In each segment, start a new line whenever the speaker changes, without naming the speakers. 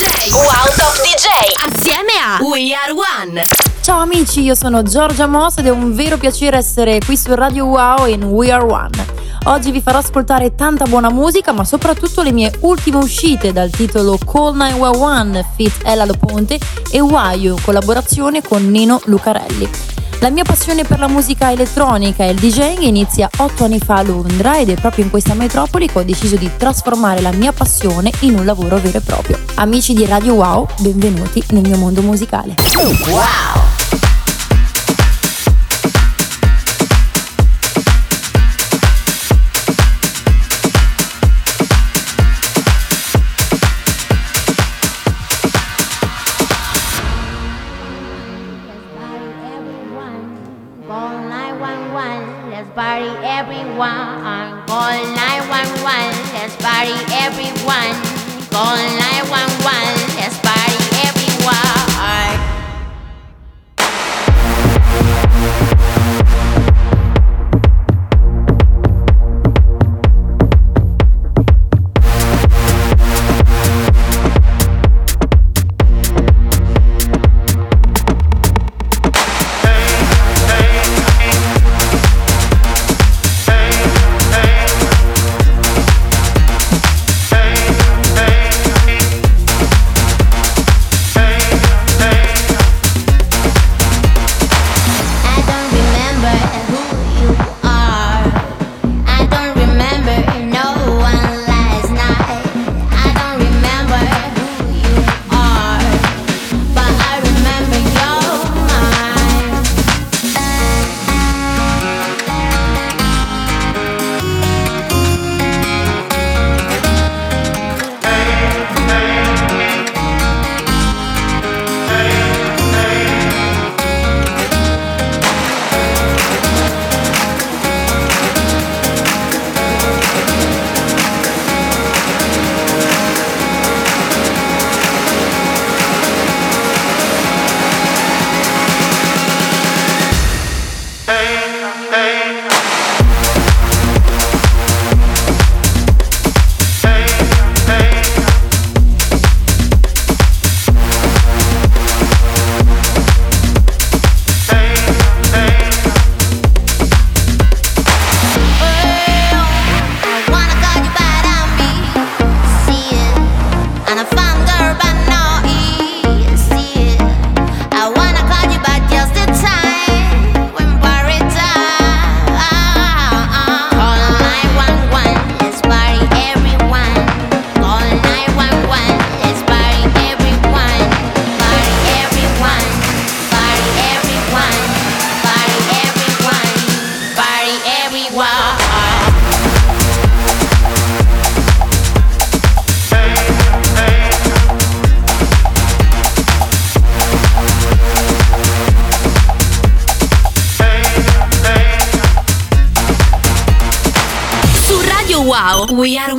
DJ. Wow Top DJ. Assieme a We Are One.
Ciao amici, io sono Giorgia Moss ed è un vero piacere essere qui su Radio Wow in We Are One. Oggi vi farò ascoltare tanta buona musica, ma soprattutto le mie ultime uscite dal titolo Call 911 Fit Ella Lo Ponte e Wayu, collaborazione con Nino Lucarelli. La mia passione per la musica elettronica e il DJing inizia otto anni fa a Londra ed è proprio in questa metropoli che ho deciso di trasformare la mia passione in un lavoro vero e proprio. Amici di Radio Wow, benvenuti nel mio mondo musicale.
Wow! We are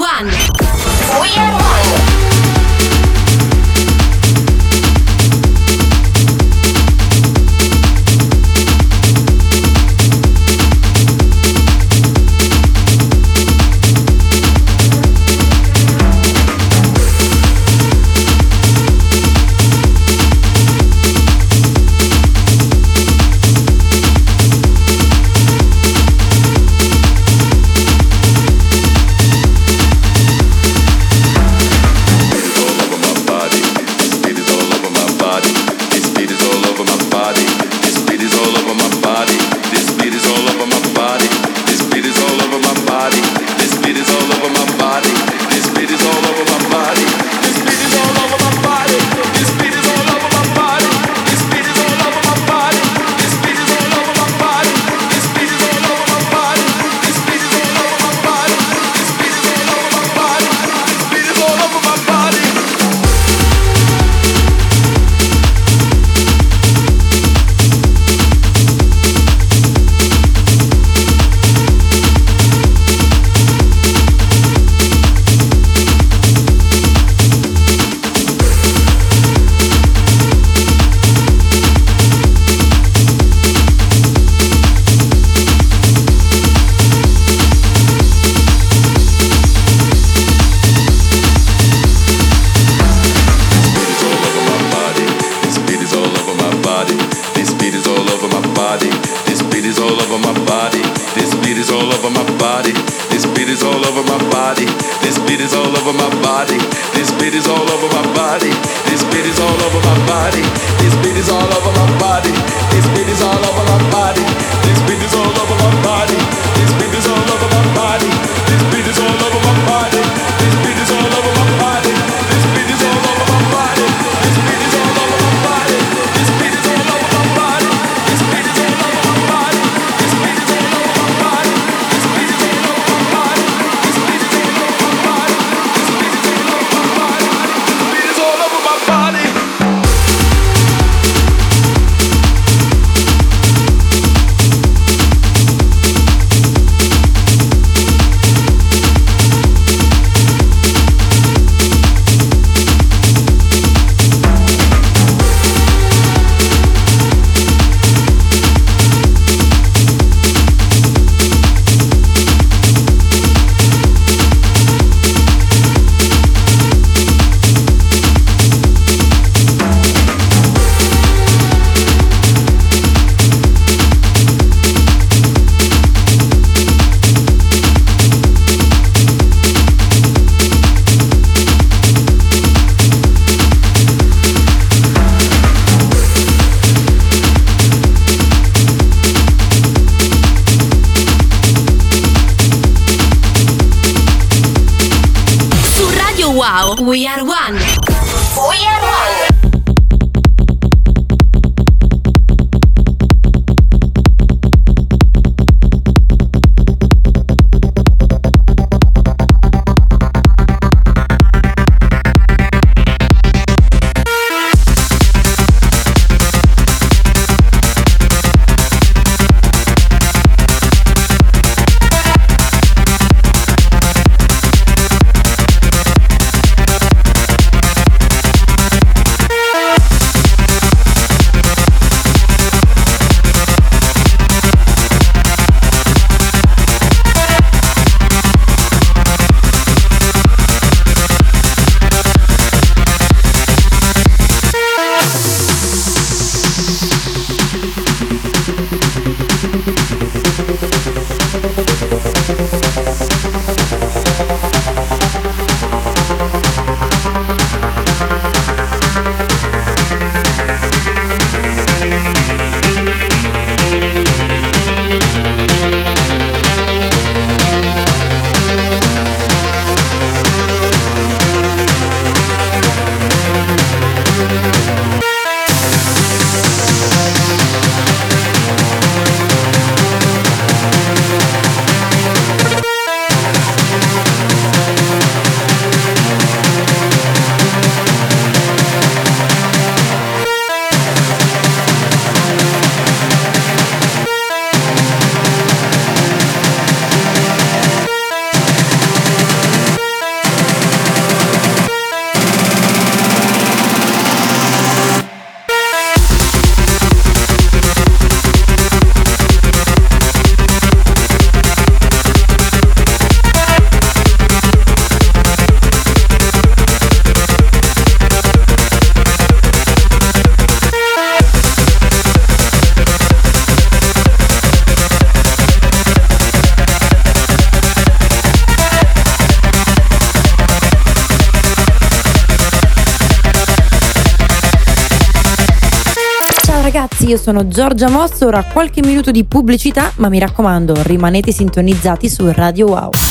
ragazzi, io sono Giorgia Mosso, ora qualche minuto di pubblicità, ma mi raccomando, rimanete sintonizzati su Radio Wow.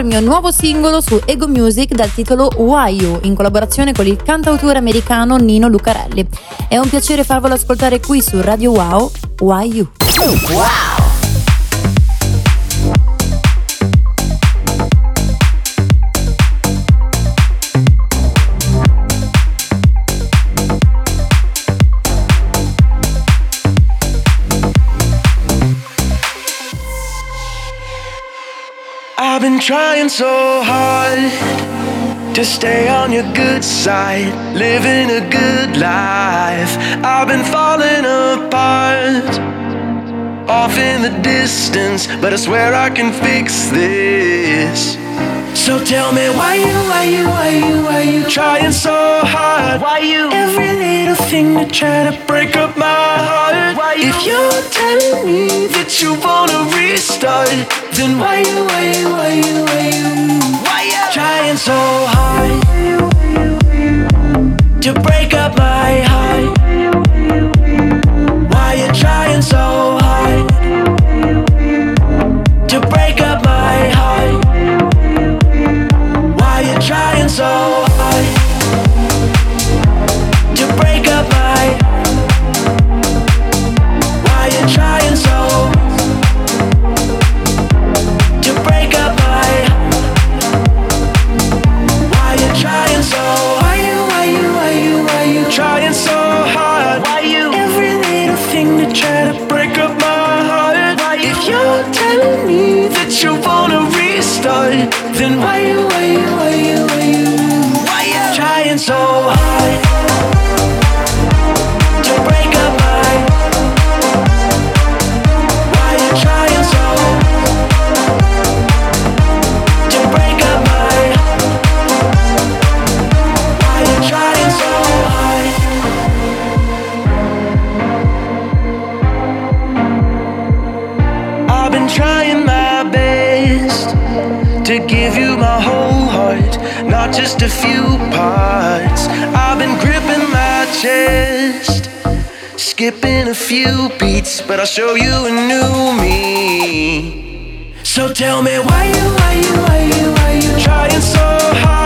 Il mio nuovo singolo su Ego Music dal titolo Why You, in collaborazione con il cantautore americano Nino Lucarelli. È un piacere farvelo ascoltare qui su Radio Wow, Why You.
Wow.
I've been trying so hard to stay on your good side, living a good life. I've been falling apart, off in the distance, but I swear I can fix this. So tell me why you, why you, why you, why you trying so hard? Why you every little thing to try to break up my heart? Why you, if you're telling me that you wanna restart, then why you, why you, why you, why you, why you trying so hard to break up my heart? Why you trying so hard then why you, few beats, but I'll show you a new me. So tell me why you, why you, why you, why you trying so hard?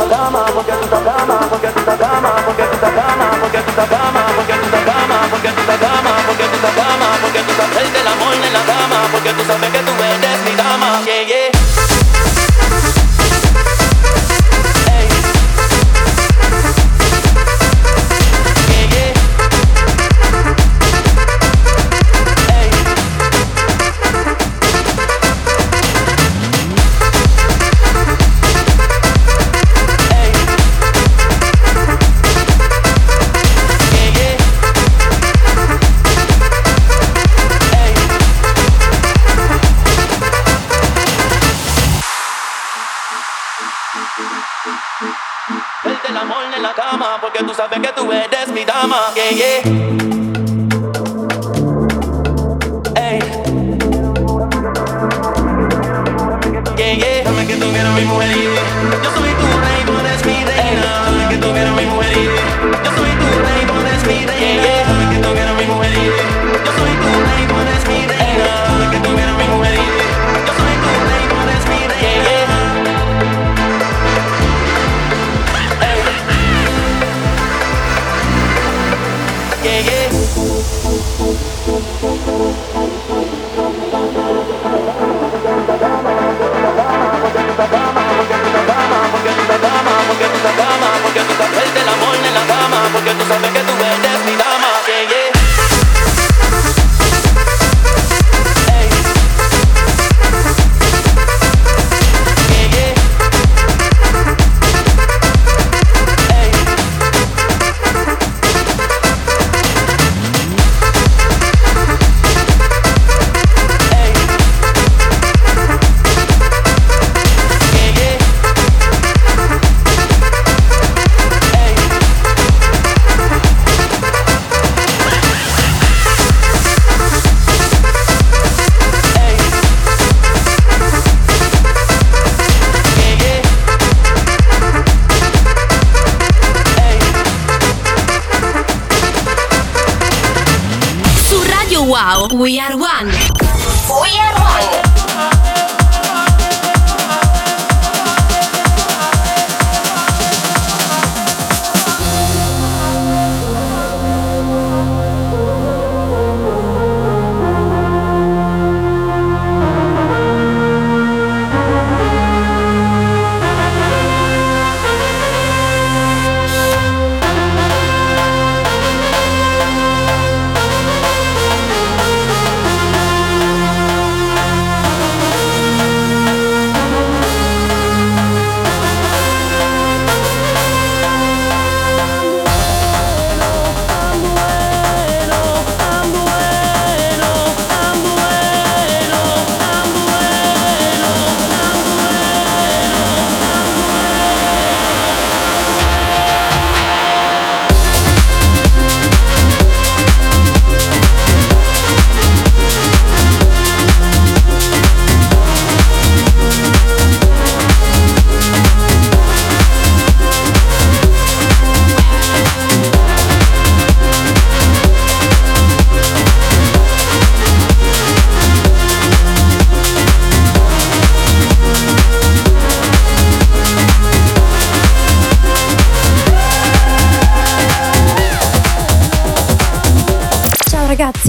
esta dama, Forget esta dama, Forget esta dama,
Forget esta dama, Forget esta dama.
Just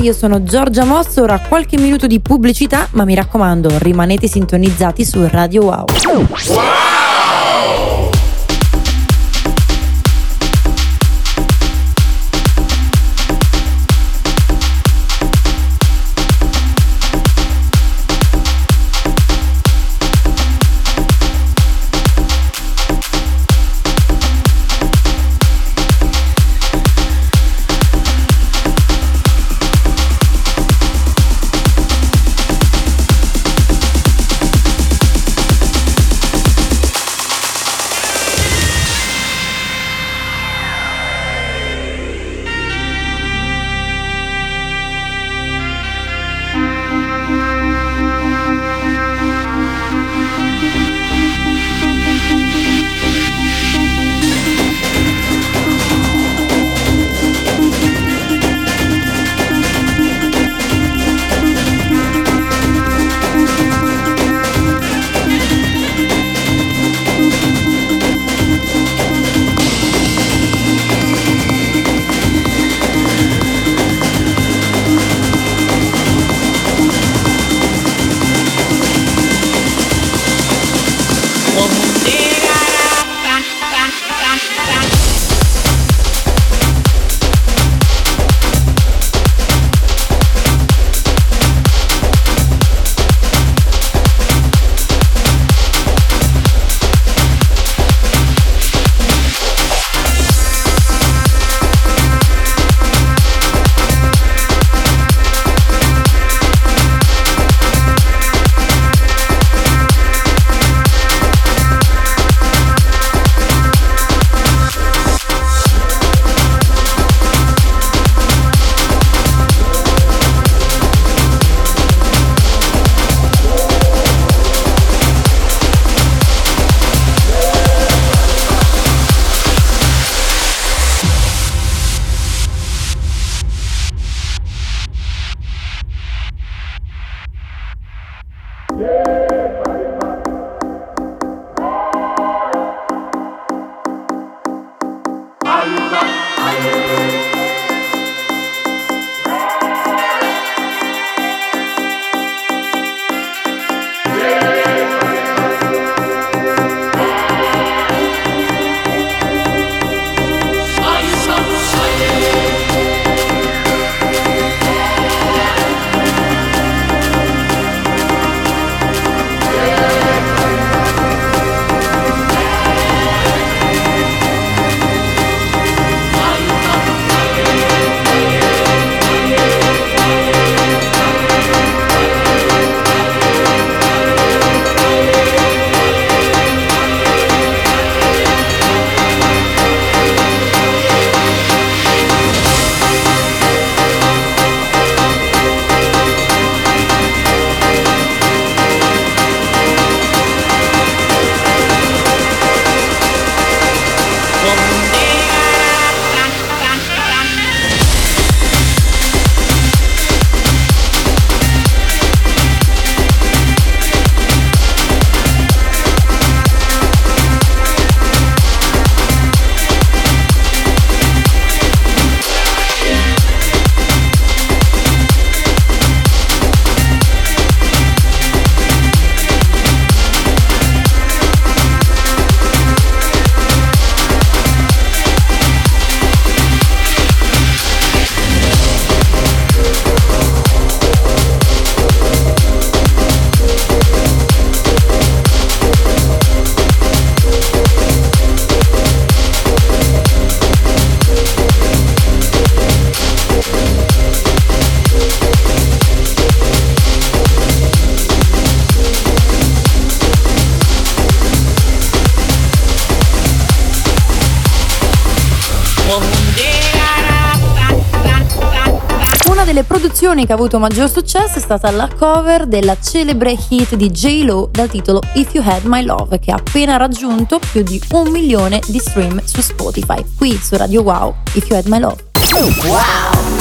ragazzi, io sono Giorgia Mosso, ora qualche minuto di pubblicità, ma mi raccomando, rimanete sintonizzati su Radio Wow. wow! Produzioni che ha avuto maggior successo è stata la cover della celebre hit di J-Lo dal titolo If You Had My Love, che ha appena raggiunto più di un milione di stream su Spotify. Qui su Radio Wow, If You Had My Love.
Wow.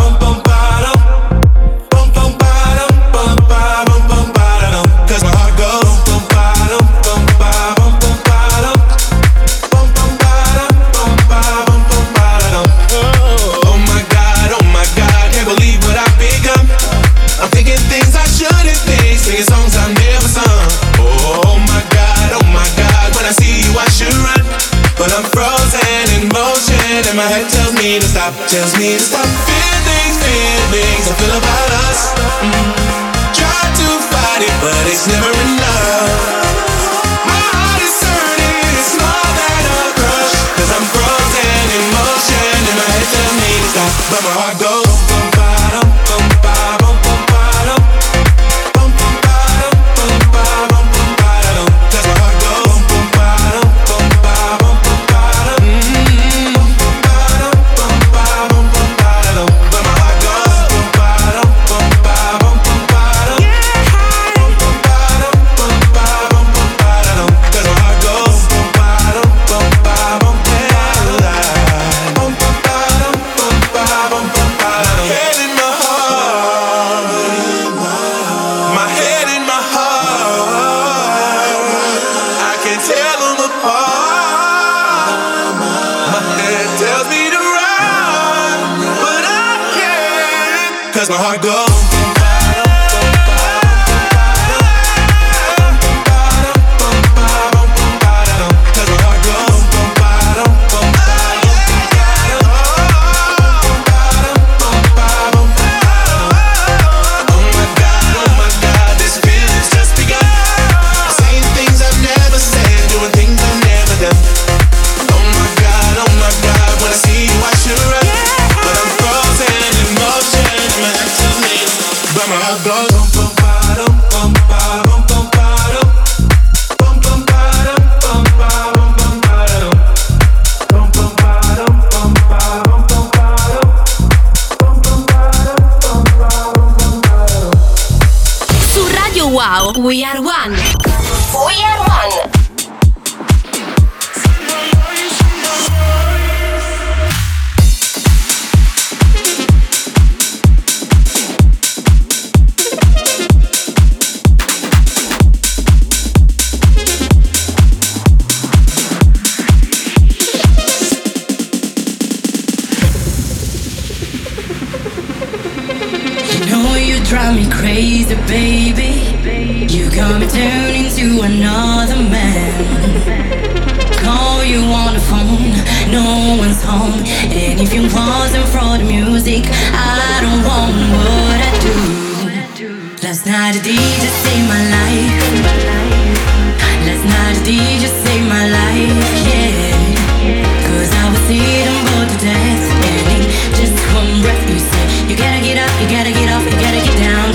my head tells me to stop, tells me to stop. Feelings, feelings, I feel about us. Mm. Try to fight it, but it's never enough. My heart is turning, it's more than a crush. i
I'm frozen in motion, and my head tells me to stop, but my heart. Wow, we are one. We are one.
drive me crazy, baby got me turning into another man. Call you on the phone, no one's home. And if you wasn't for the music, I don't want what I do. Last night the DJ saved my life. Last night the DJ saved my life, yeah. Cause I was eating bored to death. And in just one breath, you said, You gotta get up, you gotta get off, you gotta get down.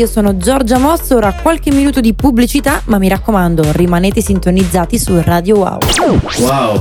io sono Giorgia Mosso, ora qualche minuto di pubblicità, ma mi raccomando, rimanete sintonizzati su Radio Wow.
Wow.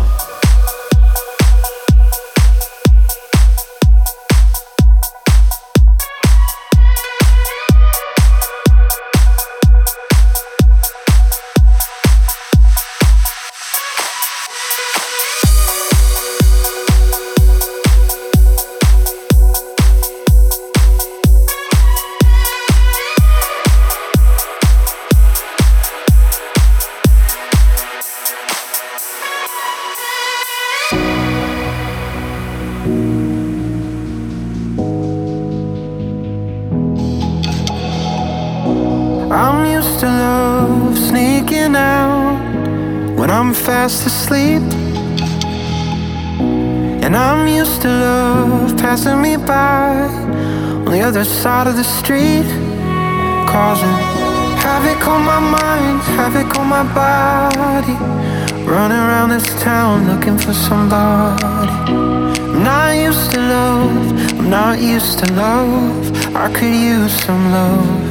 side of the street, causing havoc on my mind, havoc on my body. Running around this town looking for somebody. I'm not used to love, I'm not used to love. I could use some love.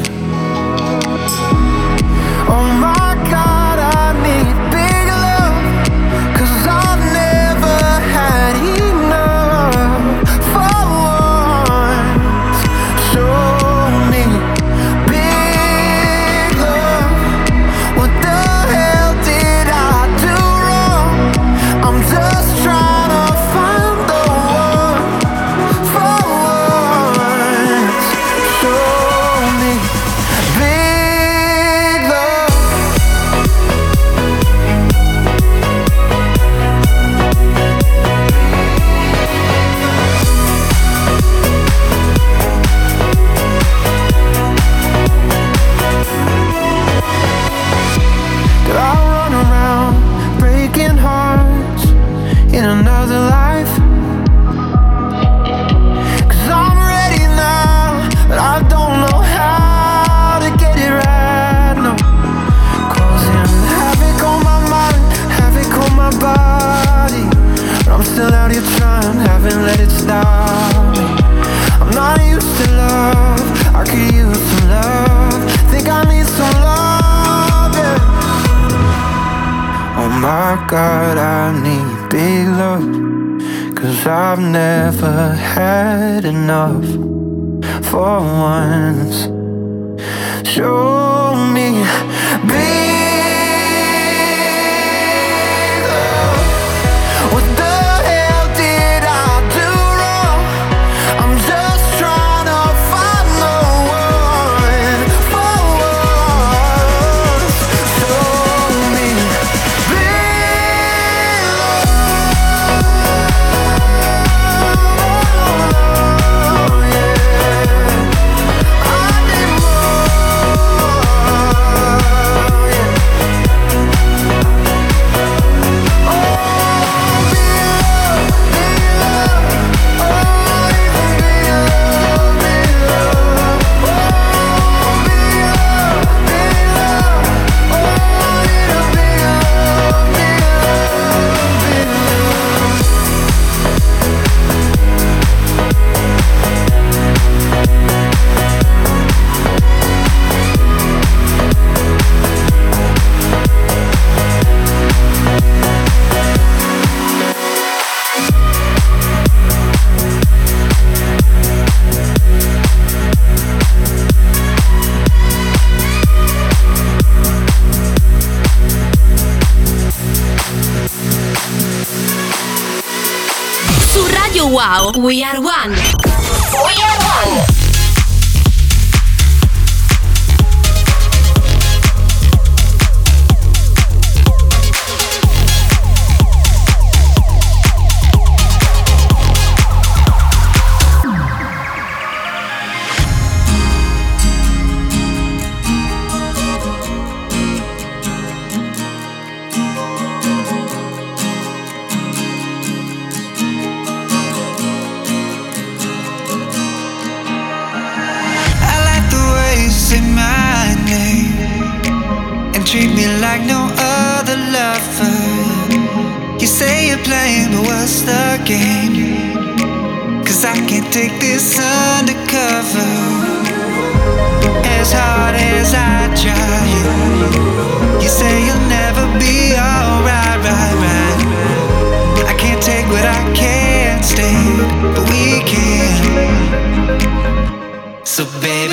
Wow, we are
treat me like no other lover. You say you're playing, but what's the game? Cause I can't take this undercover. As hard as I try, you say you'll never be alright, right, right. I can't take what I can't stand, but we can. So, baby.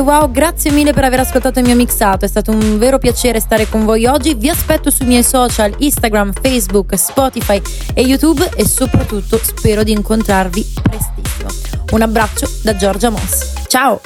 Radio Wow, grazie mille per aver ascoltato il mio mixato, è stato un vero piacere stare con voi oggi. Vi aspetto sui miei social Instagram, Facebook, Spotify e YouTube e soprattutto spero di incontrarvi prestissimo. Un abbraccio da Giorgia Moss. Ciao!